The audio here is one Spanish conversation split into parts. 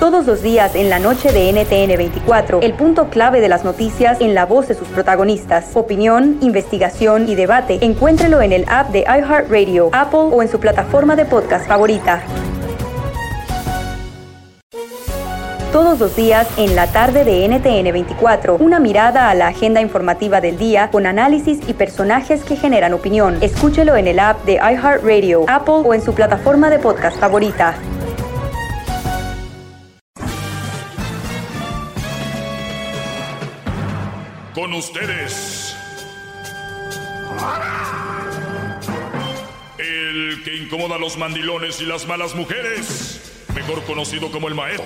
Todos los días en la noche de NTN 24, el punto clave de las noticias en la voz de sus protagonistas. Opinión, investigación y debate. Encuéntrelo en el app de iHeartRadio, Apple o en su plataforma de podcast favorita. Todos los días en la tarde de NTN 24, una mirada a la agenda informativa del día con análisis y personajes que generan opinión. Escúchelo en el app de iHeartRadio, Apple o en su plataforma de podcast favorita. Con ustedes. El que incomoda a los mandilones y las malas mujeres, mejor conocido como el maestro.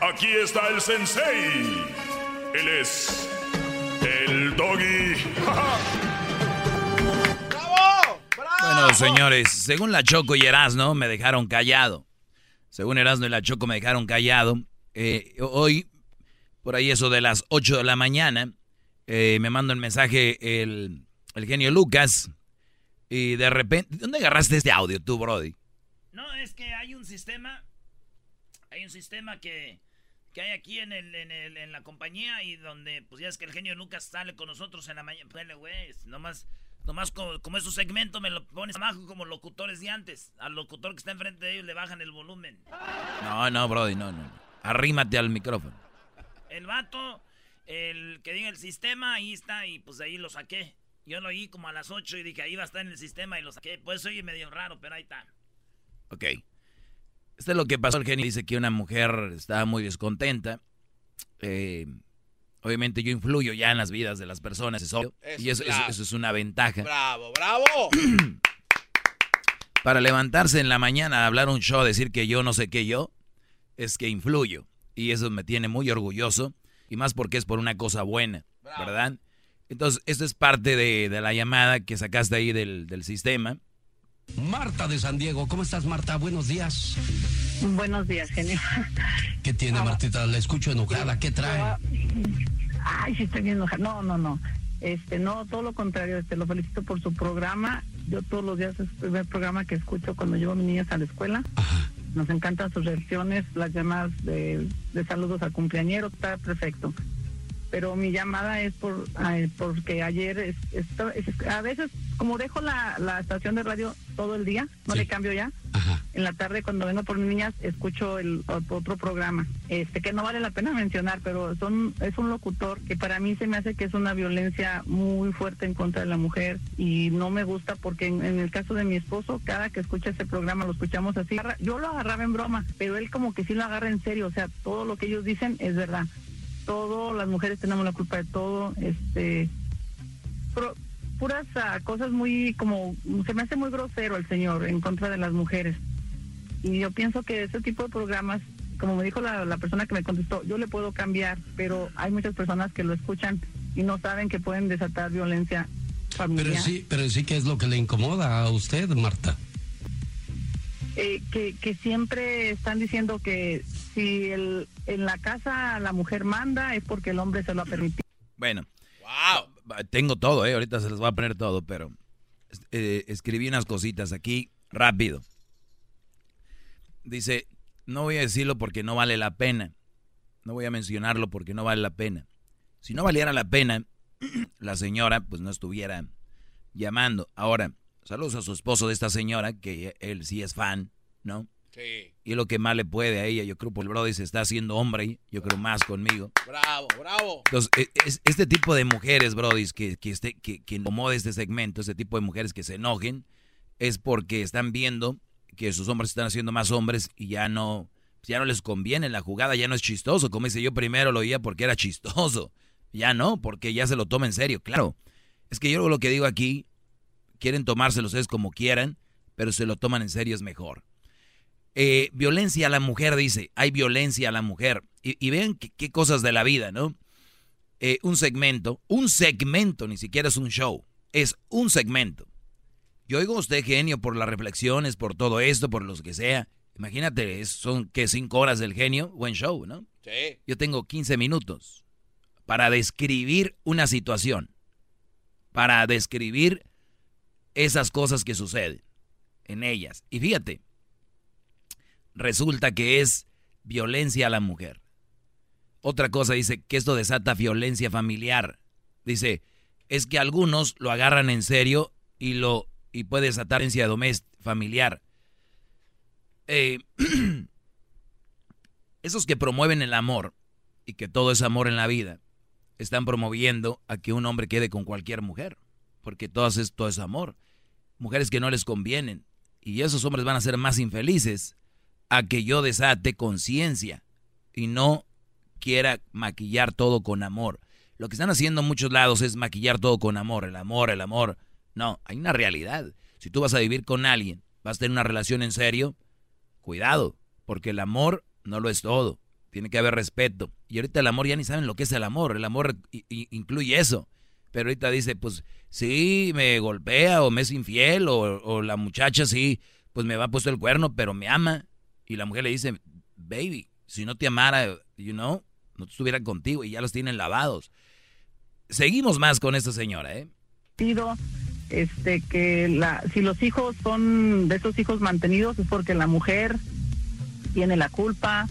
Aquí está el sensei. Él es el doggy. Bueno, señores, según la Choco y Erasno me dejaron callado. Según Erasno y la Choco me dejaron callado. Eh, hoy, por ahí eso de las 8 de la mañana, eh, me manda un mensaje el, el genio Lucas. Y de repente, ¿dónde agarraste este audio tú, Brody? No, es que hay un sistema hay un sistema que, hay aquí en, el, en, el, en la compañía y donde, pues ya es que el genio Lucas sale con nosotros en la mañana. Pues, güey, nomás, nomás como, como es su segmento, me lo pones abajo como locutores de antes. Al locutor que está enfrente de ellos le bajan el volumen. No, no, Brody, no, no. Arrímate al micrófono. El vato, el que diga el sistema, ahí está, y pues ahí lo saqué. Yo lo oí como a las 8 y dije, ahí va a estar en el sistema y lo saqué. Pues oye medio raro, pero ahí está. Ok. Esto es lo que pasó. El genio dice que una mujer estaba muy descontenta. Eh, obviamente yo influyo ya en las vidas de las personas, y eso, es una ventaja. Bravo, bravo. Para levantarse en la mañana a hablar un show, decir que yo no sé qué yo, es que influyo. Y eso me tiene muy orgulloso. Y más porque es por una cosa buena, ¿verdad? Entonces, esto es parte de, la llamada que sacaste ahí del, del sistema. Marta de San Diego. ¿Cómo estás, Marta? Buenos días. Buenos días, genio. ¿Qué tiene, ah, Martita? La escucho enojada. ¿Qué trae? Ay, sí, estoy bien enojada. No, no, no. Este, no, todo lo contrario. Este, lo felicito por su programa. Yo todos los días es el primer programa que escucho cuando llevo a mis niñas a la escuela. Nos encantan sus reacciones, las llamadas de, de saludos al cumpleañero. Está perfecto pero mi llamada es por porque ayer es, a veces como dejo la, la, estación de radio todo el día no le cambio ya en la tarde cuando vengo por mis niñas escucho el otro programa este que no vale la pena mencionar pero son es un locutor que para mí se me hace que es una violencia muy fuerte en contra de la mujer y no me gusta porque en, en el caso de mi esposo cada que escucha ese programa lo escuchamos así yo lo agarraba en broma pero él como que sí lo agarra en serio o sea todo lo que ellos dicen es verdad todo, las mujeres tenemos la culpa de todo, este, puras ah, cosas muy como, se me hace muy grosero el señor en contra de las mujeres. Y yo pienso que ese tipo de programas, como me dijo la, la persona que me contestó, yo le puedo cambiar, pero hay muchas personas que lo escuchan y no saben que pueden desatar violencia familiar. Pero sí, pero sí que es lo que le incomoda a usted, Marta. Eh, que, que siempre están diciendo que si el, en la casa la mujer manda es porque el hombre se lo ha permitido. Bueno, wow. tengo todo, ¿eh? ahorita se les va a poner todo, pero eh, escribí unas cositas aquí rápido. Dice, no voy a decirlo porque no vale la pena. No voy a mencionarlo porque no vale la pena. Si no valiera la pena, la señora pues no estuviera llamando. Ahora, saludos a su esposo de esta señora, que él sí es fan, ¿no? Y lo que más le puede a ella, yo creo, por el Brody se está haciendo hombre, yo creo más conmigo. Bravo, bravo. Entonces, e, es, este tipo de mujeres, Brody, que, que, este, que, que incomode este segmento, este tipo de mujeres que se enojen, es porque están viendo que sus hombres están haciendo más hombres y ya no, ya no les conviene la jugada, ya no es chistoso. Como dice yo primero lo oía porque era chistoso. Ya no, porque ya se lo toma en serio, claro. Es que yo lo que digo aquí, quieren tomárselo ustedes como quieran, pero se lo toman en serio es mejor. Eh, violencia a la mujer, dice, hay violencia a la mujer. Y, ven qué, cosas de la vida, ¿no? Eh, un segmento, un segmento, ni siquiera es un show, es un segmento. Yo oigo a usted genio por las reflexiones, por todo esto, por lo que sea. Imagínate, son que cinco horas del genio, buen show, ¿no? Sí. Yo tengo 15 minutos para describir una situación, para describir esas cosas que suceden en ellas. Y fíjate, resulta que es violencia a la mujer. Otra cosa dice que esto desata violencia familiar. Dice, es que algunos lo agarran en serio y lo y puede desatar violencia familiar. Eh, esos que promueven el amor y que todo es amor en la vida, están promoviendo a que un hombre quede con cualquier mujer, porque todo es, todo es amor. Mujeres que no les convienen. Y esos hombres van a ser más infelices a que yo desate conciencia y no quiera maquillar todo con amor. Lo que están haciendo en muchos lados es maquillar todo con amor, el amor, el amor. No, hay una realidad. Si tú vas a vivir con alguien, vas a tener una relación en serio, cuidado, porque el amor no lo es todo. Tiene que haber respeto. Y ahorita el amor ya ni saben lo que es el amor. El amor incluye eso. Pero ahorita dice, pues sí, me golpea o me es infiel o, la muchacha sí, pues me va puesto el cuerno, pero me ama. Y la mujer le dice, baby, si no te amara, you know, no estuviera contigo y ya los tienen lavados. Seguimos más con esta señora, ¿eh? Pido este que si los hijos son de esos hijos mantenidos es porque la mujer tiene la culpa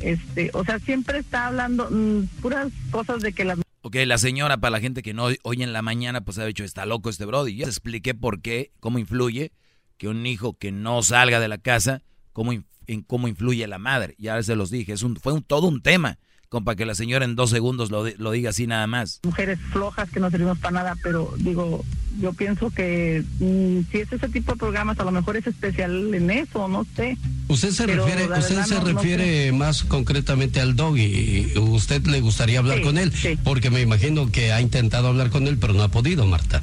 este o sea siempre está hablando mm, puras cosas de que la Ok, la señora, para la gente que no oye en la mañana, pues ha dicho, está loco este brody. Ya expliqué por qué, cómo influye que un hijo que no salga de la casa, cómo, en cómo influye la madre. Ya se los dije, es un, fue un, todo un tema como para que la señora en dos segundos lo, lo diga así nada más. Mujeres flojas que no servimos para nada, pero digo, yo pienso que mm, si es ese tipo de programas, a lo mejor es especial en eso, no sé. Usted se refiere, usted se refiere más concretamente al doggy. ¿Usted le gustaría hablar con él? Porque me imagino que ha intentado hablar con él, pero no ha podido, Marta.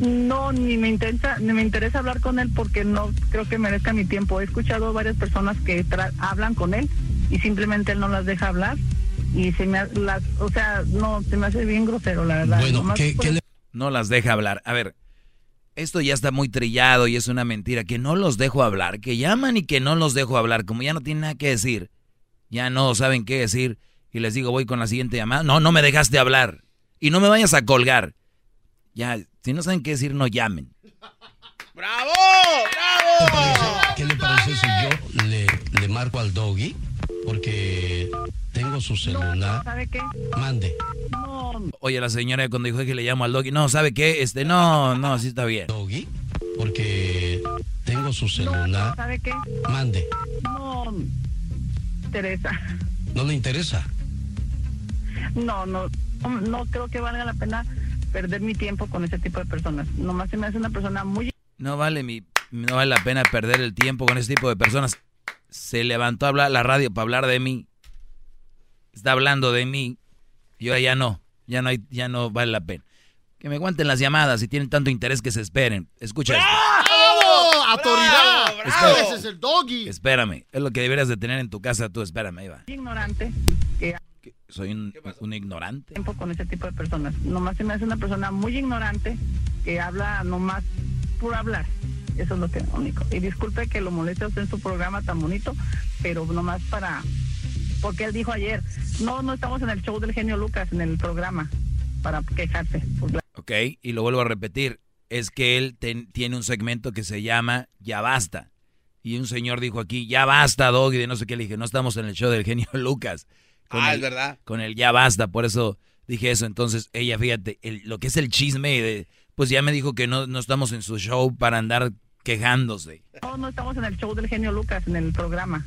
No, ni me interesa, ni me interesa hablar con él porque no creo que merezca mi tiempo. He escuchado varias personas que hablan con él y simplemente él no las deja hablar y se me las, o sea, no, se me hace bien grosero, la verdad. Bueno, no las deja hablar. A ver, esto ya está muy trillado y es una mentira, que no los dejo hablar, que llaman y que no los dejo hablar, como ya no tienen nada que decir, ya no saben qué decir y les digo, voy con la siguiente llamada, no, no me dejaste hablar y no me vayas a colgar. Ya, si no saben qué decir, no llamen. ¡Bravo! ¡Bravo! ¿Qué le parece si yo le, le marco al doggy? porque tengo su celular. ¿Sabe qué? Mande. Oye, la señora cuando dijo que le llamo al doggy, no, ¿sabe qué? Este, no, no, sí está bien. ¿Doggy? Porque tengo su celular. ¿Sabe qué? Mande. No, interesa. ¿No le interesa? No, no, no creo que valga la pena perder mi tiempo con ese tipo de personas. Nomás se me hace una persona muy... No vale mi, no vale la pena perder el tiempo con ese tipo de personas se levantó a hablar la radio para hablar de mí. Está hablando de mí. Yo ya no, ya no hay, ya no vale la pena. Que me aguanten las llamadas si tienen tanto interés que se esperen. Escucha ¡Bravo! ¡Autoridad! ¡Bravo! Ese es el doggy. Espérame, es lo que deberías de tener en tu casa tú, espérame, ahí va. Ignorante. Soy un, un, ignorante. Tiempo con ese tipo de personas. Nomás se me hace una persona muy ignorante que habla nomás por hablar. Eso es lo que único. Y disculpe que lo moleste a usted en su programa tan bonito, pero nomás para... Porque él dijo ayer, no, no estamos en el show del genio Lucas, en el programa, para quejarse. Ok, y lo vuelvo a repetir, es que él tiene un segmento que se llama Ya Basta. Y un señor dijo aquí, ya basta, Doggy, de no sé qué. Le dije, no estamos en el show del genio Lucas. ah, es verdad. Con el ya basta, por eso dije eso. Entonces, ella, fíjate, lo que es el chisme, de, pues ya me dijo que no, no estamos en su show para andar quejándose. No, no estamos en el show del genio Lucas, en el programa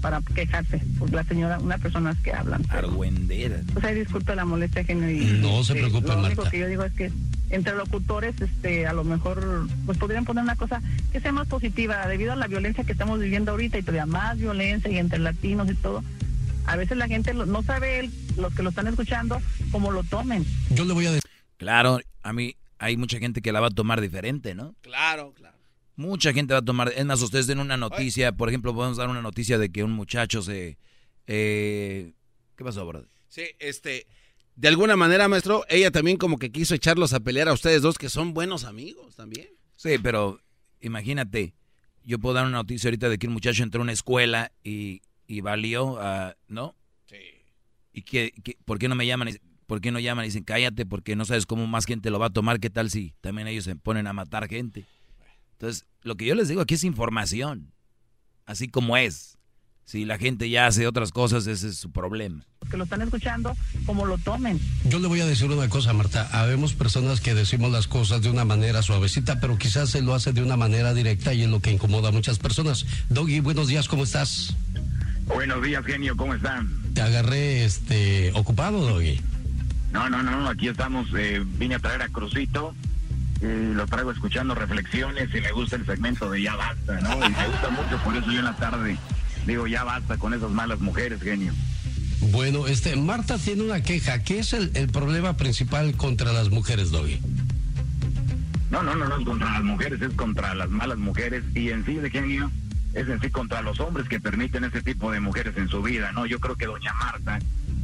para quejarse por la señora, unas personas que hablan. Argüendera. O sea, disculpe la molestia, genio. Y, no se preocupe, Lo único que yo digo es que entre locutores, este, a lo mejor, pues podrían poner una cosa que sea más positiva, debido a la violencia que estamos viviendo ahorita y todavía más violencia y entre latinos y todo. A veces la gente no sabe, los que lo están escuchando, cómo lo tomen. Yo le voy a decir. Claro, a mí hay mucha gente que la va a tomar diferente, ¿no? Claro, claro. Mucha gente va a tomar. Es más, ustedes den una noticia. Por ejemplo, podemos dar una noticia de que un muchacho se. Eh, ¿Qué pasó, brother? Sí, este. De alguna manera, maestro, ella también como que quiso echarlos a pelear a ustedes dos, que son buenos amigos también. Sí, pero imagínate, yo puedo dar una noticia ahorita de que un muchacho entró a una escuela y, y valió, a, ¿no? Sí. ¿Y que, por qué no me llaman? ¿Por qué no llaman y dicen cállate? Porque no sabes cómo más gente lo va a tomar. ¿Qué tal si también ellos se ponen a matar gente? Entonces, lo que yo les digo aquí es información. así como es. Si la gente ya hace otras cosas, ese es su problema. Que lo están escuchando, como lo tomen. Yo le voy a decir una cosa, Marta. Habemos personas que decimos las cosas de una manera suavecita, pero quizás se lo hace de una manera directa y es lo que incomoda a muchas personas. Doggy, buenos días, ¿cómo estás? Buenos días, genio, ¿cómo están? Te agarré este ocupado, Doggy. No, no, no, aquí estamos. Eh, vine a traer a Crucito y lo traigo escuchando reflexiones y me gusta el segmento de Ya Basta, ¿no? Y me gusta mucho, por eso yo en la tarde digo, ya basta con esas malas mujeres, genio. Bueno, este, Marta tiene una queja. ¿Qué es el, el problema principal contra las mujeres, Doggy? No, no, no, no es contra las mujeres, es contra las malas mujeres y en sí, de genio, es en sí contra los hombres que permiten ese tipo de mujeres en su vida, ¿no? Yo creo que doña Marta,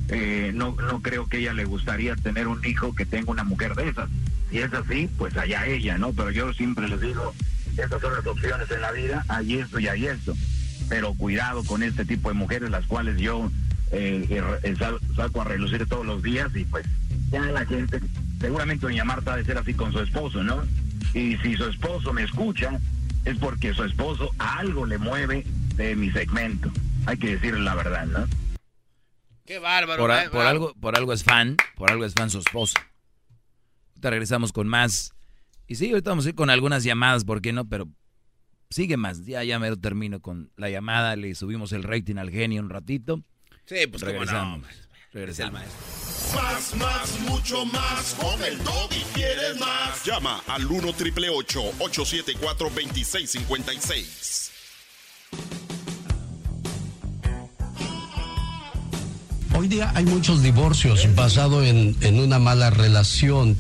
eh, no, no creo que ella le gustaría tener un hijo que tenga una mujer de esas. Si es así, pues allá ella, ¿no? Pero yo siempre les digo, estas son las opciones en la vida, hay esto y hay esto pero cuidado con este tipo de mujeres, las cuales yo eh, eh saco a relucir todos los días y pues ya la gente, seguramente doña Marta ha de ser así con su esposo, ¿no? Y si su esposo me escucha, es porque su esposo a algo le mueve de mi segmento. Hay que decirle la verdad, ¿no? Qué bárbaro. Por, eh, algo, por algo es fan, por algo es fan su esposo. Ahorita regresamos con más. Y sí, ahorita vamos a ir con algunas llamadas, ¿por qué no? Pero Sigue más, ya, ya me termino con la llamada, le subimos el rating al genio un ratito. Sí, pues regresamos. Regresamos. Más, más, mucho más. Con el y quieres más. Llama al 1 triple 874 2656. Hoy día hay muchos divorcios basados en, en una mala relación.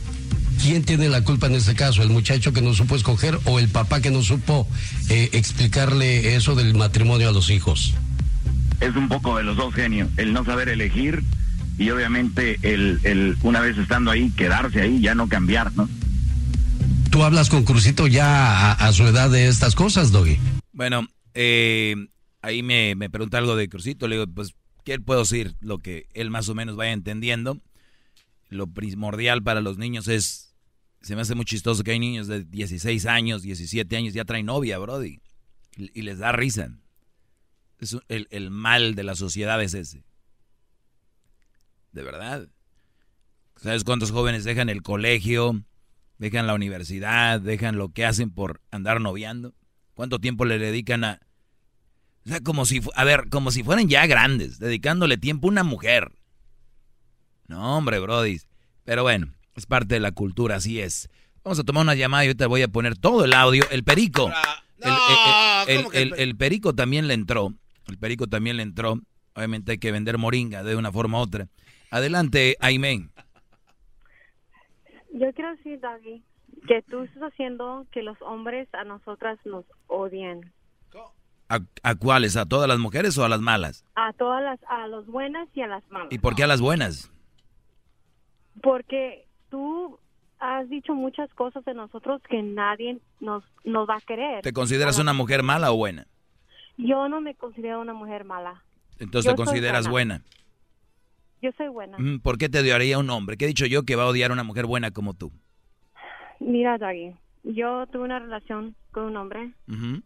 ¿Quién tiene la culpa en este caso? ¿El muchacho que no supo escoger o el papá que no supo eh, explicarle eso del matrimonio a los hijos? Es un poco de los dos genios, el no saber elegir y obviamente el, el una vez estando ahí, quedarse ahí, ya no cambiar, ¿no? ¿Tú hablas con Crucito ya a, su edad de estas cosas, Doggy? Bueno, eh, ahí me, me pregunta algo de Crucito, le digo, pues, ¿qué puedo decir? Lo que él más o menos vaya entendiendo. Lo primordial para los niños es se me hace muy chistoso que hay niños de 16 años, 17 años, ya traen novia, Brody. Y, les da risa. Es el, mal de la sociedad es ese. De verdad. ¿Sabes cuántos jóvenes dejan el colegio, dejan la universidad, dejan lo que hacen por andar noviando? ¿Cuánto tiempo le dedican a... O sea, como si, a ver, como si fueran ya grandes, dedicándole tiempo a una mujer. No, hombre, Brody. Pero bueno, es parte de la cultura, así es. Vamos a tomar una llamada y ahorita voy a poner todo el audio. El perico. el, perico también le entró. El perico también le entró. Obviamente hay que vender moringa de una forma u otra. Adelante, Aime. Yo quiero decir, David, que tú estás haciendo que los hombres a nosotras nos odien. ¿A, ¿A, cuáles? ¿A todas las mujeres o a las malas? A todas las, a las buenas y a las malas. ¿Y por qué a las buenas? Porque tú has dicho muchas cosas de nosotros que nadie nos, nos va a querer. ¿Te consideras una mujer mala o buena? Yo no me considero una mujer mala. Entonces te consideras buena. Yo soy buena. Mm, ¿Por qué te odiaría un hombre? ¿Qué he dicho yo que va a odiar a una mujer buena como tú? Mira, Daggy, yo tuve una relación con un hombre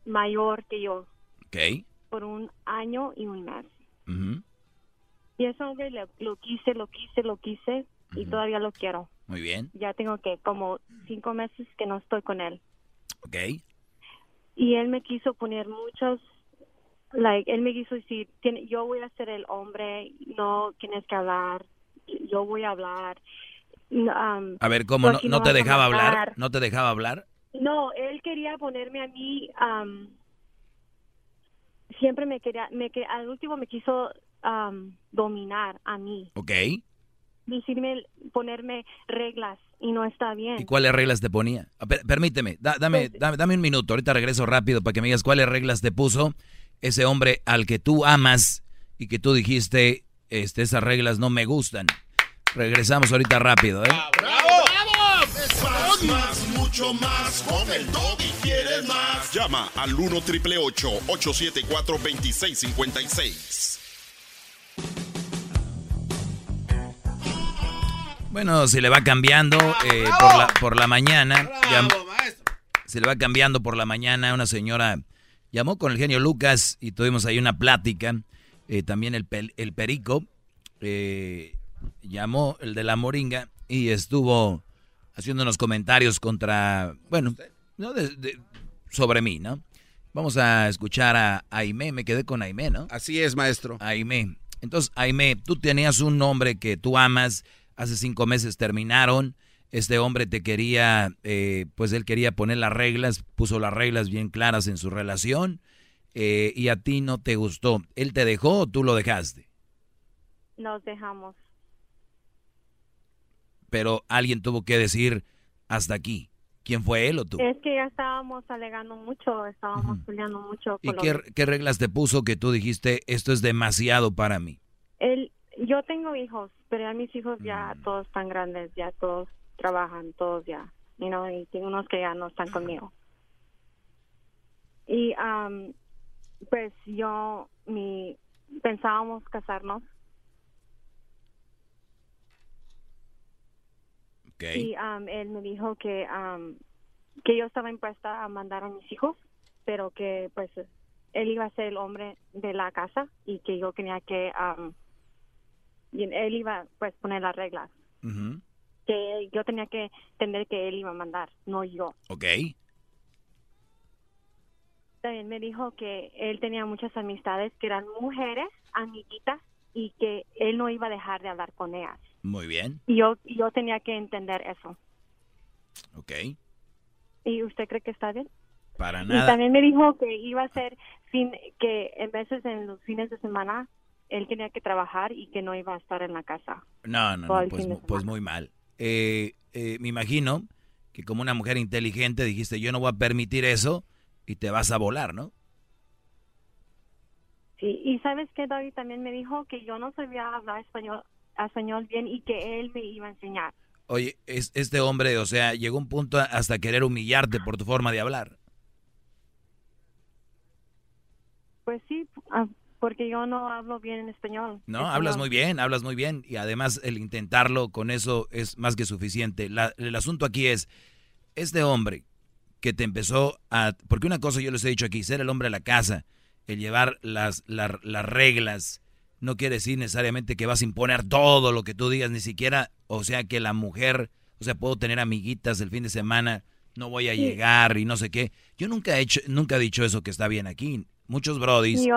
mayor que yo. Ok. Por un año y un mes. Y ese hombre lo quise, lo quise, lo quise y todavía lo quiero. Muy bien. Ya tengo que como cinco meses que no estoy con él. Ok. Y él me quiso poner muchos, like, él me quiso decir, yo voy a ser el hombre, no tienes que hablar, yo voy a hablar. Um, a ver, ¿cómo? ¿No, te dejaba hablar? ¿No te dejaba hablar? No, él quería ponerme a mí, um, siempre me quería, me que al último me quiso um, dominar a mí. Ok decirme, ponerme reglas y no está bien. ¿Y cuáles reglas te ponía? permíteme, dame, dame, dame, un minuto, ahorita regreso rápido para que me digas cuáles reglas te puso ese hombre al que tú amas y que tú dijiste, este, esas reglas no me gustan. Regresamos ahorita rápido, ¿eh? ¡Bravo! Más, más, mucho más. Con el y quieres más. Llama al 1 triple 874 2656. Bueno, se le va cambiando eh, por, la, por la mañana. se le va cambiando por la mañana una señora Llamó con el genio Lucas y tuvimos ahí una plática. Eh, también el, el Perico eh, llamó, el de la Moringa, y estuvo haciendo unos comentarios contra, bueno, no sobre mí, ¿no? Vamos a escuchar a Aime, me quedé con Aime, ¿no? Así es, maestro. Aime. Entonces, Aime, tú tenías un hombre que tú amas, hace cinco meses terminaron, este hombre te quería, eh, pues él quería poner las reglas, puso las reglas bien claras en su relación eh, y a ti no te gustó. ¿Él te dejó o tú lo dejaste? Nos dejamos. Pero alguien tuvo que decir hasta aquí. ¿Quién fue él o tú? Es que ya estábamos alegando mucho, estábamos peleando mucho. ¿Y qué, qué, reglas te puso que tú dijiste esto es demasiado para mí? Él, yo tengo hijos, pero ya mis hijos ya mm. todos están grandes, ya todos trabajan todos ya, you know, y tengo unos que ya no están conmigo. Y um, pues yo, mi, pensábamos casarnos. Okay. Y um, él me dijo que, um, que yo estaba impuesta a mandar a mis hijos, pero que pues él iba a ser el hombre de la casa y que yo tenía que, um, y él iba pues poner las reglas que yo tenía que entender que él iba a mandar, no yo. Ok. También me dijo que él tenía muchas amistades que eran mujeres, amiguitas, y que él no iba a dejar de hablar con ellas. Muy bien. Y yo, yo tenía que entender eso. Ok. ¿Y usted cree que está bien? Para nada. Y también me dijo que iba a ser fin, que en veces en los fines de semana él tenía que trabajar y que no iba a estar en la casa. No, no, no pues, pues muy mal eh, eh, me imagino que como una mujer inteligente dijiste, yo no voy a permitir eso y te vas a volar, ¿no? Sí, y sabes que David también me dijo que yo no sabía hablar español, español bien y que él me iba a enseñar. Oye, es, este hombre, o sea, llegó un punto hasta querer humillarte por tu forma de hablar. Pues sí, ah, porque yo no hablo bien en español. No, hablas muy bien, hablas muy bien. Y además el intentarlo con eso es más que suficiente. el asunto aquí es, este hombre que te empezó a... Porque una cosa yo les he dicho aquí, ser el hombre de la casa, el llevar las, las, reglas, no quiere decir necesariamente que vas a imponer todo lo que tú digas, ni siquiera, o sea, que la mujer, o sea, puedo tener amiguitas el fin de semana, no voy a llegar y no sé qué. Yo nunca he hecho, nunca he dicho eso que está bien aquí. Muchos brodis... Y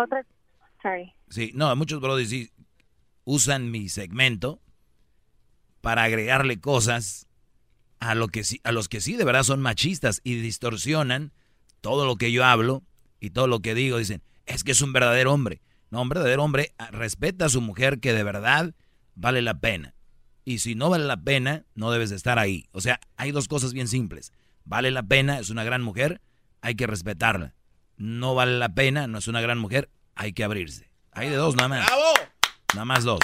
Sí, no, muchos brothers usan mi segmento para agregarle cosas a, lo que sí, a los que sí de verdad son machistas y distorsionan todo lo que yo hablo y todo lo que digo. Dicen, es que es un verdadero hombre. No, un verdadero hombre ah, respeta a su mujer que de verdad vale la pena. Y si no vale la pena, no debes de estar ahí. O sea, hay dos cosas bien simples. Vale la pena, es una gran mujer, hay que respetarla. No vale la pena, no es una gran mujer, hay que abrirse. Hay de dos nada más. ¡Bravo! Nada más dos.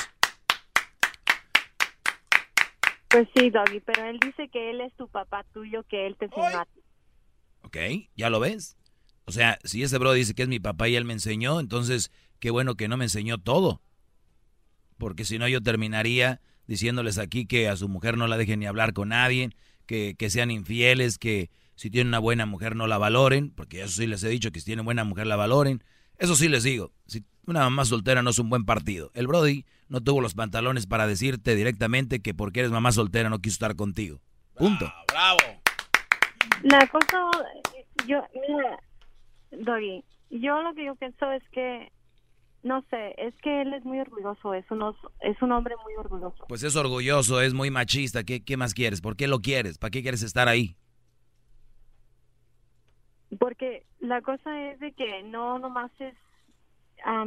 Pues sí, Doggy, pero él dice que él es tu papá tuyo, que él te enseñó a ti. Ok, ¿ya lo ves? O sea, si ese bro dice que es mi papá y él me enseñó, entonces qué bueno que no me enseñó todo. Porque si no yo terminaría diciéndoles aquí que a su mujer no la dejen ni hablar con nadie, que, que sean infieles, que si tienen una buena mujer no la valoren, porque eso sí les he dicho que si tienen buena mujer la valoren. Eso sí les digo, si una mamá soltera no es un buen partido. El Brody no tuvo los pantalones para decirte directamente que porque eres mamá soltera no quiso estar contigo. Punto. bravo. La cosa, yo, mira, Doggy, yo lo que yo pienso es que, no sé, es que él es muy orgulloso, es un, es un hombre muy orgulloso. Pues es orgulloso, es muy machista, ¿qué, qué más quieres? ¿Por qué lo quieres? ¿Para qué quieres estar ahí? Porque la cosa es de que no nomás es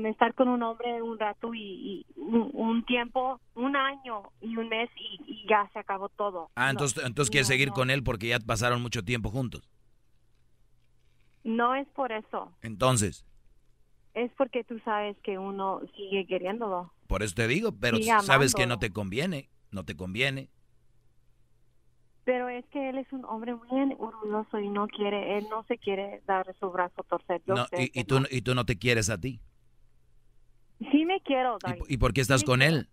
estar con un hombre un rato y, un, tiempo, un año y un mes y, ya se acabó todo. Ah, entonces, entonces quieres seguir con él porque ya pasaron mucho tiempo juntos. No es por eso. Entonces. Es porque tú sabes que uno sigue queriéndolo. Por eso te digo, pero sabes que no te conviene, no te conviene. Pero es que él es un hombre muy orgulloso y no quiere, él no se quiere dar su brazo torcer. No, y, tú, y tú no te quieres a ti. Sí me quiero, ¿Y, por qué estás con él?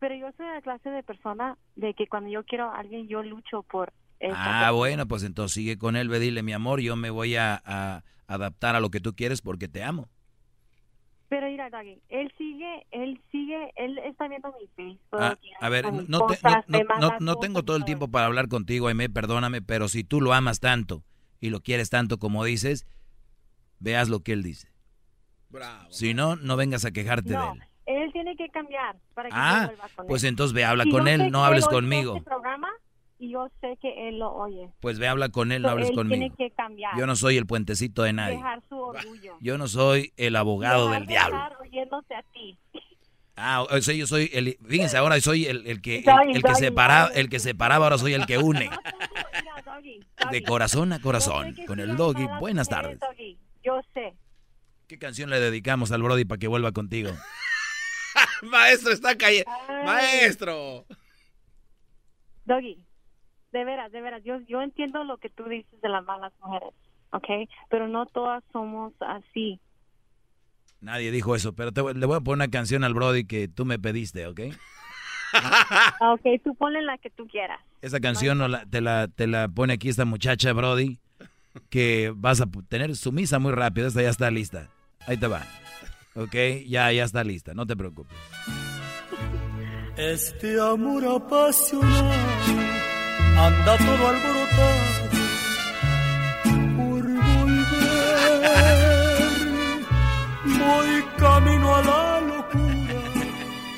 Pero yo soy la clase de persona de que cuando yo quiero a alguien, yo lucho por... Ah, bueno, pues entonces sigue con él, ve, dile, mi amor, yo me voy a, adaptar a lo que tú quieres porque te amo. Pero mira, Doggy, él sigue, él sigue, él está viendo mi Facebook. Ah, a ver, no, te- no, no, manda no, no tengo todo el tiempo para hablar contigo, Aime, perdóname, pero si tú lo amas tanto y lo quieres tanto como dices, veas lo que él dice. Bravo. Si no, no vengas a quejarte No, de él. él tiene que cambiar para que Ah, vuelva con pues él. entonces ve, habla con él, no hables conmigo. este programa y yo sé que él lo oye. Pues ve, habla con él, no hables él conmigo. tiene que cambiar. Yo no soy el puentecito de nadie. Dejar su orgullo. Yo no soy el abogado Dejar del de diablo. estar a ti. Ah, o sea, yo soy el, fíjense, ahora soy el, el que el, el que doggy, separa, doggy. el que separaba, ahora soy el que une. Doggy, De corazón a corazón, con el doggy. Buenas tardes. Doggy, Yo sé. ¿Qué canción le dedicamos al Brody para que vuelva contigo? Maestro, está cayendo. Ay. Maestro. Doggy, de veras, de veras, yo, yo entiendo lo que tú dices de las malas mujeres, ¿ok? Pero no todas somos así. Nadie dijo eso, pero te voy- le voy a poner una canción al Brody que tú me pediste, ¿ok? Ah, Ok, tú ponle la que tú quieras. Esa canción no la- te, la, te la pone aquí esta muchacha, Brody, que vas a tener sumisa muy rápido. Esta ya está lista. Ahí te va. ¿Ok? Ya, ya está lista, no te preocupes. Este amor apasionado anda todo alborotado por volver. Voy camino a la locura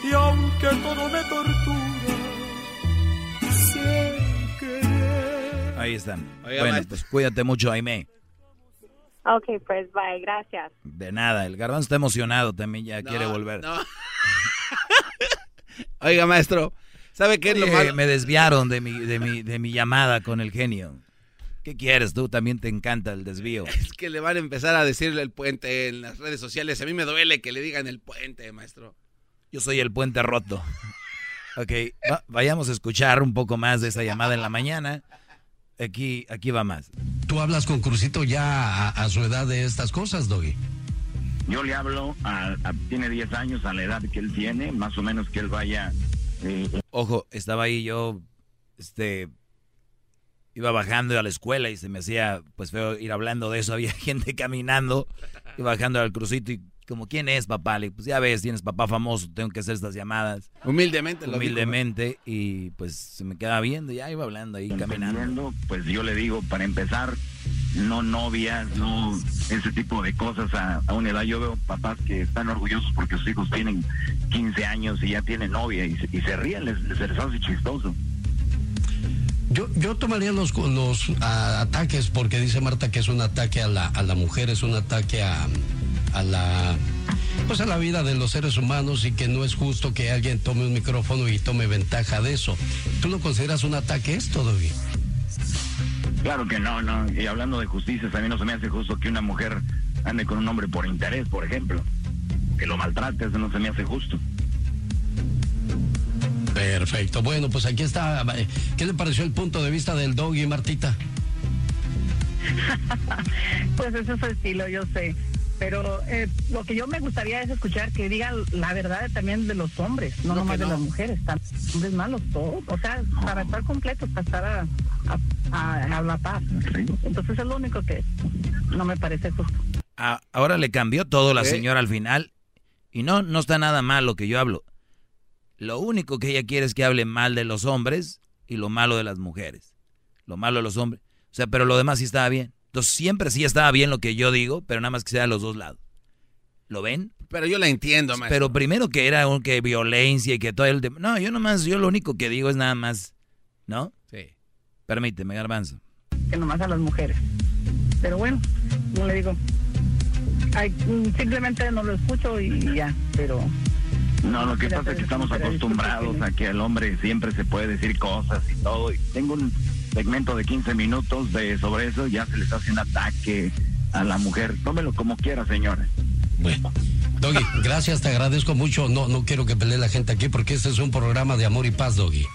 y aunque todo me tortura, sé querer. Ahí están. Oiga, bueno, maestro. pues cuídate mucho, Aime. Ok, pues bye, gracias. De nada, el garbanzo está emocionado también, ya No, quiere volver. no. Oiga, maestro. ¿Sabe qué es lo malo? me desviaron de mi, de, mi, de mi llamada con el genio. ¿Qué quieres? Tú también te encanta el desvío. Es que le van a empezar a decirle el puente en las redes sociales. A mí me duele que le digan el puente, maestro. Yo soy el puente roto. Ok, va- vayamos a escuchar un poco más de esa llamada en la mañana. Aquí, aquí va más. ¿Tú hablas con Crucito ya a, a su edad de estas cosas, Doggy? Yo le hablo, a, a- tiene 10 años a la edad que él tiene, más o menos que él vaya... Ojo, estaba ahí yo, este, iba bajando a la escuela y se me hacía, pues feo ir hablando de eso. Había gente caminando y bajando al crucito y como, ¿quién es papá? Le pues ya ves, tienes papá famoso, tengo que hacer estas llamadas Humildemente lo digo, humildemente y pues se me quedaba viendo, ya iba hablando ahí, caminando. pues yo le digo, para empezar, no novias, no ese tipo de cosas a, a una edad. Yo veo papás que están orgullosos porque sus hijos tienen 15 años y ya tienen novia y, se- y se ríen, les, les hace chistoso. Yo, yo tomaría los, los ataques porque dice Marta que es un ataque a la, a la mujer, es un ataque a, a la pues a la vida de los seres humanos y que no es justo que alguien tome un micrófono y tome ventaja de eso. ¿Tú lo consideras un ataque esto, Doggy? Claro que no, no. Y hablando de justicia, a mí no se me hace justo que una mujer ande con un hombre por interés, por ejemplo. Que lo maltrate, eso no se me hace justo. Perfecto. Bueno, pues aquí está. ¿Qué le pareció el punto de vista del Doggy, Martita? Pues ese es su estilo, yo sé. Pero eh, lo que yo me gustaría es escuchar que digan la verdad también de los hombres, no, No, nomás de las mujeres. También hombres malos, todos. O sea, para estar completos, para estar a, a, a- a la paz. Entonces es lo único que no me parece justo. A- ahora le cambió todo la señora al final. Y no, no está nada mal lo que yo hablo. Lo único que ella quiere es que hable mal de los hombres y lo malo de las mujeres. Lo malo de los hombres. O sea, pero lo demás sí estaba bien. Entonces siempre sí estaba bien lo que yo digo, pero nada más que sea de los dos lados. ¿Lo ven? Pero yo la entiendo, maestro. Pero primero que era un que violencia y que todo el... de- No, yo nomás, yo lo único que digo es nada más, ¿no? Sí. Permíteme, garbanzo. que nomás a las mujeres. Pero bueno, no le digo. Ay, mm, simplemente no lo escucho y ya, pero No, lo que pasa es que estamos acostumbrados a que el hombre siempre se puede decir cosas y todo. Y tengo un segmento de 15 minutos de sobre eso, ya se les hace un ataque a la mujer. Tómelo como quiera, señora. Bueno. Doggy, gracias, te agradezco mucho. No, no quiero que pelee la gente aquí porque este es un programa de amor y paz, Doggy.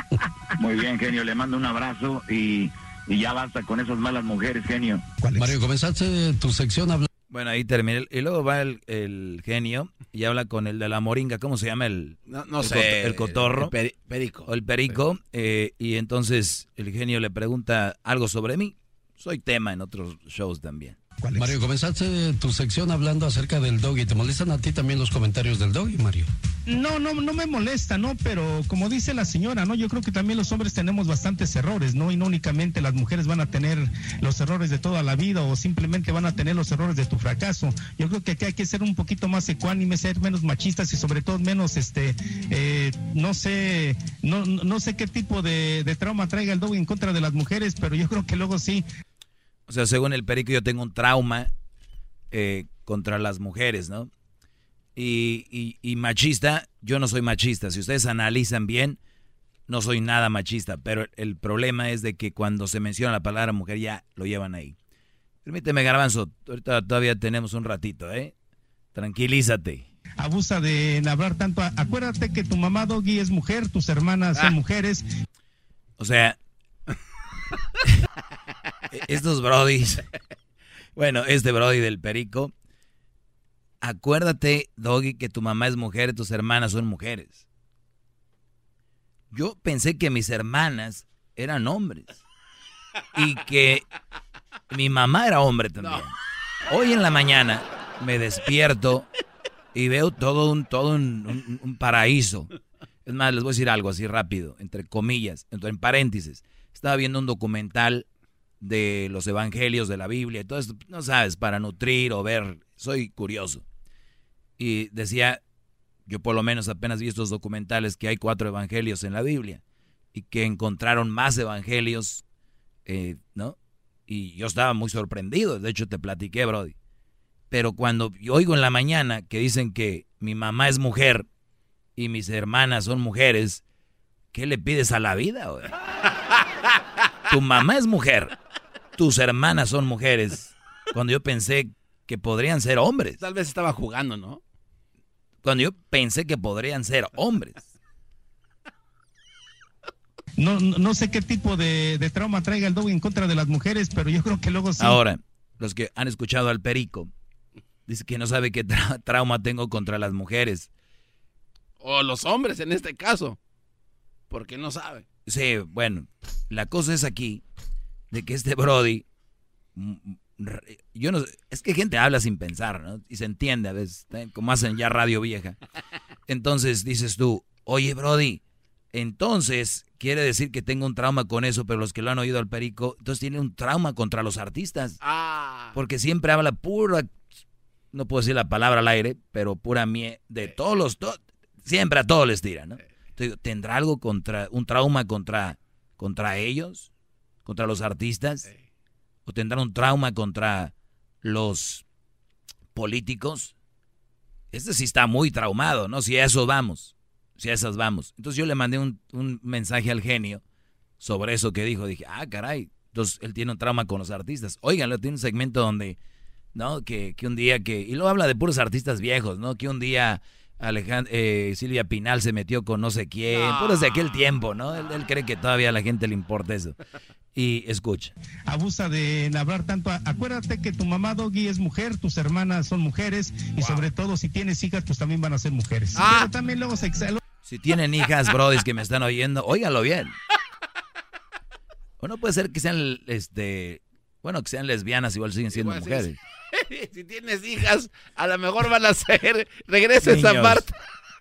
Muy bien, genio, le mando un abrazo y, y ya basta con esas malas mujeres, genio. Mario, comenzaste tu sección hablando. Bueno, ahí terminé. Y luego va el, el genio y habla con el de la moringa. ¿Cómo se llama el, No, no el sé. el cotorro? El peri- perico. o el perico? eh, y entonces el genio le pregunta algo sobre mí. Soy tema en otros shows también. Alex. Mario, comenzaste tu sección hablando acerca del doggy. ¿Te molestan a ti también los comentarios del doggy, Mario? No, no, no me molesta, ¿no? Pero como dice la señora, ¿no? Yo creo que también los hombres tenemos bastantes errores, ¿no? Y no únicamente las mujeres van a tener los errores de toda la vida o simplemente van a tener los errores de tu fracaso. Yo creo que aquí hay que ser un poquito más ecuánime, ser menos machistas y sobre todo menos, este, eh, no sé, no, no sé qué tipo de, de trauma traiga el doggy en contra de las mujeres, pero yo creo que luego sí. O sea, según el perico yo tengo un trauma eh, contra las mujeres, ¿no? Y, y, machista, yo no soy machista. Si ustedes analizan bien, no soy nada machista. Pero el problema es de que cuando se menciona la palabra mujer ya lo llevan ahí. Permíteme, Garbanzo, ahorita todavía tenemos un ratito, ¿eh? Tranquilízate. Abusa de hablar tanto. Acuérdate que tu mamá Doggy es mujer, tus hermanas son ah. mujeres. O sea, estos brodis, bueno, este brody del perico, acuérdate, Doggy, que tu mamá es mujer y tus hermanas son mujeres. Yo pensé que mis hermanas eran hombres y que mi mamá era hombre también. Hoy en la mañana me despierto y veo todo un, todo un, paraíso. Es más, les voy a decir algo así rápido, entre comillas, en paréntesis. Estaba viendo un documental de los evangelios de la Biblia y todo esto, no sabes, para nutrir o ver, soy curioso. Y decía, yo por lo menos apenas vi estos documentales que hay cuatro evangelios en la Biblia y que encontraron más evangelios, eh, ¿no? Y yo estaba muy sorprendido, de hecho te platiqué, Brody. Pero cuando yo oigo en la mañana que dicen que mi mamá es mujer y mis hermanas son mujeres, ¿qué le pides a la vida? Tu mamá es mujer tus hermanas son mujeres. Cuando yo pensé que podrían ser hombres. Tal vez estaba jugando, ¿no? Cuando yo pensé que podrían ser hombres. No, no sé qué tipo de, trauma traiga el dog en contra de las mujeres, pero yo creo que luego sí. Ahora, los que han escuchado al perico, dice que no sabe qué trauma tengo contra las mujeres. O los hombres en este caso. Porque no sabe. Sí, bueno, la cosa es aquí de que este Brody, mm, mm, yo no es que gente habla sin pensar, ¿no? Y se entiende a veces, ¿eh? como hacen ya radio vieja. Entonces dices tú, oye Brody, entonces quiere decir que tengo un trauma con eso, pero los que lo han oído al perico, entonces tiene un trauma contra los artistas. Ah. Porque siempre habla pura, no puedo decir la palabra al aire, pero pura mie de todos los, siempre a todos les tira, ¿no? ¿Tendrá algo contra, un trauma contra, contra ellos? contra los artistas? ¿O tendrán un trauma contra los políticos? Este sí está muy traumado, ¿no? Si a eso vamos, si a esas vamos. Entonces yo le mandé un, mensaje al genio sobre eso que dijo. Dije, ah, caray, entonces él tiene un trauma con los artistas. Oigan, tiene un segmento donde, ¿no? Que, que un día que... Y luego habla de puros artistas viejos, ¿no? Que un día eh, Silvia Pinal se metió con no sé quién, puros de aquel tiempo, ¿no? Él, él, cree que todavía a la gente le importa eso. Y escucha. Abusa de hablar tanto. Acuérdate que tu mamá Doggy es mujer, tus hermanas son mujeres y sobre todo si tienes hijas, pues también van a ser mujeres. Ah. Pero también luego se Si tienen hijas, brodis, que me están oyendo, óigalo bien. O no puede ser que sean, este, bueno, que sean lesbianas, igual siguen siendo mujeres. Si, tienes hijas, a lo mejor van a ser, regresa esa parte.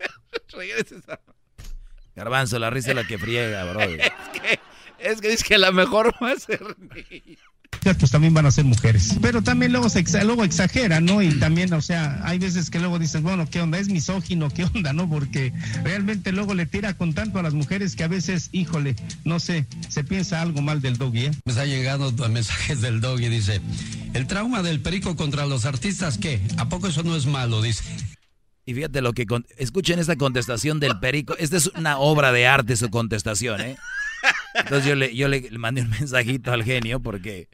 regresa esa Garbanzo, la risa es la que friega, brody. es que es que dice que la mejor va a ser pues también van a ser mujeres. Pero también luego, se luego exagera, ¿no? Y también, o sea, hay veces que luego dices, bueno, ¿qué onda? Es misógino, ¿qué onda? ¿No? Porque realmente luego le tira con tanto a las mujeres que a veces, híjole, no sé, se piensa algo mal del doggy, ¿eh? Pues ha llegado mensajes del doggy, dice, el trauma del perico contra los artistas, ¿qué? ¿A poco eso no es malo? Dice. Y fíjate lo que... Escuchen esta contestación del perico. Esta es una obra de arte su contestación, ¿eh? Entonces yo le, yo le mandé un mensajito al genio porque,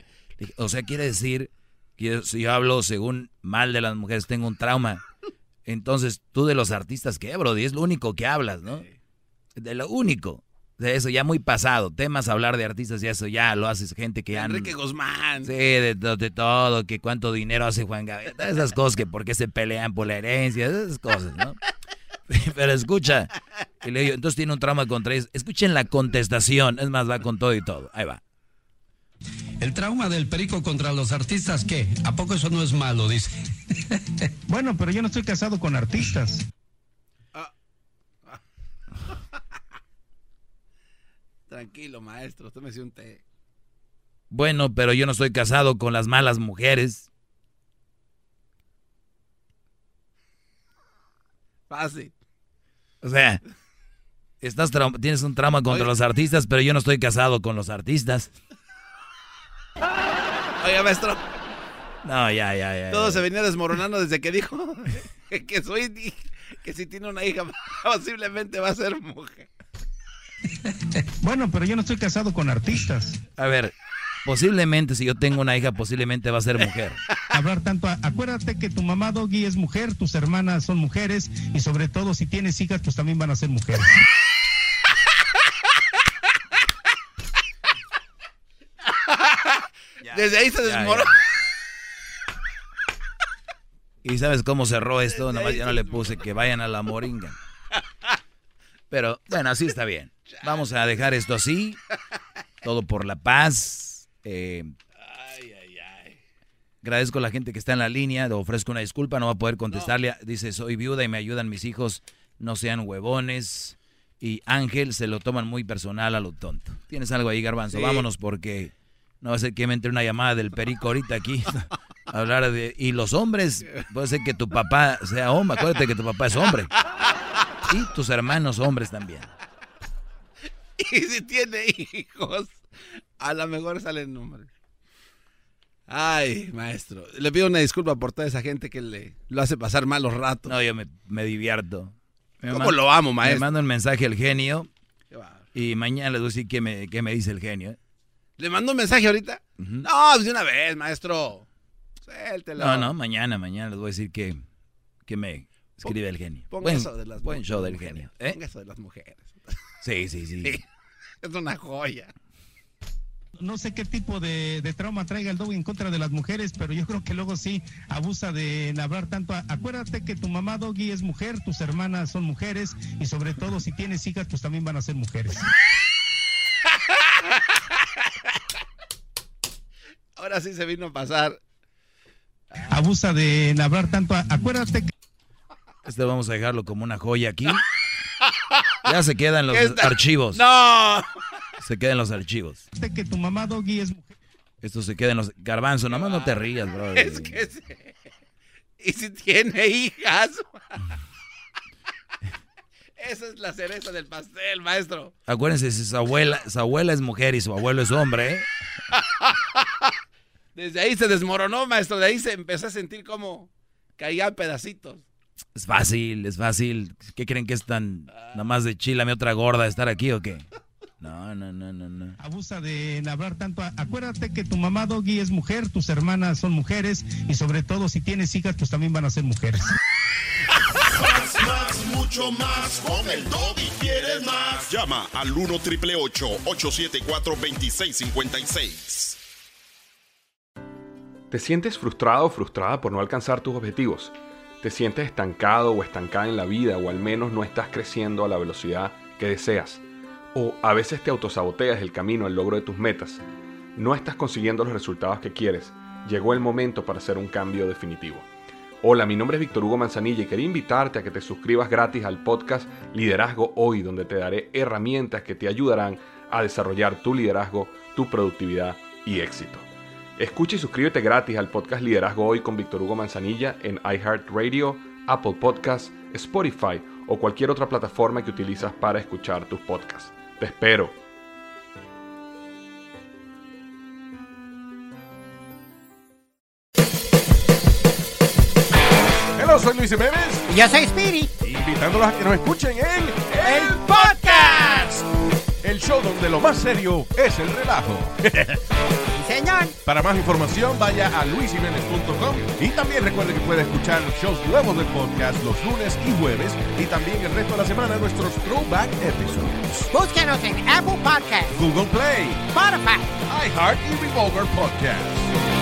o sea, quiere decir que si yo hablo según mal de las mujeres tengo un trauma. Entonces, tú de los artistas, ¿qué, Brody? Es lo único que hablas, ¿no? De lo único. De eso ya muy pasado. Temas hablar de artistas y eso ya lo haces gente que ya... Enrique Guzmán. Sí, de, de, todo, que cuánto dinero hace Juan Gabriel. Esas cosas que por qué se pelean por la herencia, esas cosas, ¿no? Pero escucha, y le digo, entonces tiene un trauma contra ellos. Escuchen la contestación, es más, va con todo y todo. Ahí va. El trauma del perico contra los artistas, ¿qué? ¿A poco eso no es malo? Dice. bueno, pero yo no estoy casado con artistas. Tranquilo, maestro, tómese un té. Bueno, pero yo no estoy casado con las malas mujeres. Fácil. O sea, estás tienes un trauma contra los artistas, pero yo no estoy casado con los artistas. Oiga, maestro. No, ya, ya, ya. Todo se venía desmoronando desde que dijo que soy que si tiene una hija posiblemente va a ser mujer. Bueno, pero yo no estoy casado con artistas. A ver, posiblemente si yo tengo una hija, posiblemente va a ser mujer. Hablar tanto, acuérdate que tu mamá Doggy es mujer, tus hermanas son mujeres y sobre todo si tienes hijas, pues también van a ser mujeres. Desde ahí se desmoronó. ¿Y sabes cómo cerró esto? Nada más ya no le puse que vayan a la moringa. Pero bueno, así está bien. Vamos a dejar esto así. Todo por la paz. Eh, agradezco a la gente que está en la línea. Le ofrezco una disculpa. No va a poder contestarle. Dice, soy viuda y me ayudan mis hijos. No sean huevones. Y Ángel se lo toman muy personal a lo tonto. ¿Tienes algo ahí, Garbanzo? Vámonos porque no va a ser que me entre una llamada del perico ahorita aquí. hablar de... Y los hombres, puede ser que tu papá sea hombre. Acuérdate que tu papá es hombre. Y tus hermanos hombres también. Y si tiene hijos, a lo mejor salen nombres. Ay, maestro. Le pido una disculpa por toda esa gente que le lo hace pasar malos ratos. No, yo me, divierto. ¿Cómo lo amo, maestro? Me mando un mensaje al genio. Y mañana les voy a decir qué me, qué me dice el genio. ¿eh? ¿Le mando un mensaje ahorita? No, pues de una vez, maestro. Suéltelo. No, no, mañana, mañana les voy a decir que, que me escribe el genio. Ponga eso de las buen show del genio. ¿eh? Ponga eso de las mujeres. Sí, sí, sí, Es una joya. No sé qué tipo de, trauma traiga el doggy en contra de las mujeres, pero yo creo que luego sí abusa de hablar tanto. Acuérdate que tu mamá doggy es mujer, tus hermanas son mujeres y sobre todo si tienes hijas, pues también van a ser mujeres. Ahora sí se vino a pasar. Abusa de hablar tanto. Acuérdate que... Este vamos a dejarlo como una joya aquí. Ya se quedan los archivos. ¡No! Se quedan los archivos. Que tu mamá Doggy es mujer. Esto se queda en los... Garbanzo, nomás no te rías, bro. Es que Y si tiene hijas... Esa es la cereza del pastel, maestro. Acuérdense, si su abuela, su abuela es mujer y su abuelo es hombre, ¿eh? Desde ahí se desmoronó, maestro. De ahí se empezó a sentir como caían pedacitos. Es fácil, es fácil. ¿Qué creen que es tan nada más de chila, otra gorda de estar aquí o qué? No, no, no, no, no. Abusa de hablar tanto. Acuérdate que tu mamá Doggy es mujer, tus hermanas son mujeres y sobre todo si tienes hijas, pues también van a ser mujeres. más, más, mucho más. Con el Doggy quieres más. Llama al 1 triple 874 2656. ¿Te sientes frustrado o frustrada por no alcanzar tus objetivos? Te sientes estancado o estancada en la vida o al menos no estás creciendo a la velocidad que deseas. O a veces te autosaboteas el camino al logro de tus metas. No estás consiguiendo los resultados que quieres. Llegó el momento para hacer un cambio definitivo. Hola, mi nombre es Víctor Hugo Manzanilla y quería invitarte a que te suscribas gratis al podcast Liderazgo Hoy, donde te daré herramientas que te ayudarán a desarrollar tu liderazgo, tu productividad y éxito. Escucha y suscríbete gratis al podcast Liderazgo Hoy con Víctor Hugo Manzanilla en iHeartRadio, Apple Podcasts, Spotify o cualquier otra plataforma que utilizas para escuchar tus podcasts. Te espero. Hola, soy Luis Jiménez. Y yo soy Spirit. Invitándolos a que nos escuchen en El Podcast. El show donde lo más serio es el relajo. Para más información, vaya a luisimenez.com y también recuerde que puede escuchar shows nuevos del podcast los lunes y jueves y también el resto de la semana nuestros throwback episodes. Búsquenos en Apple Podcasts, Google Play, Spotify, iHeart y Revolver Podcasts.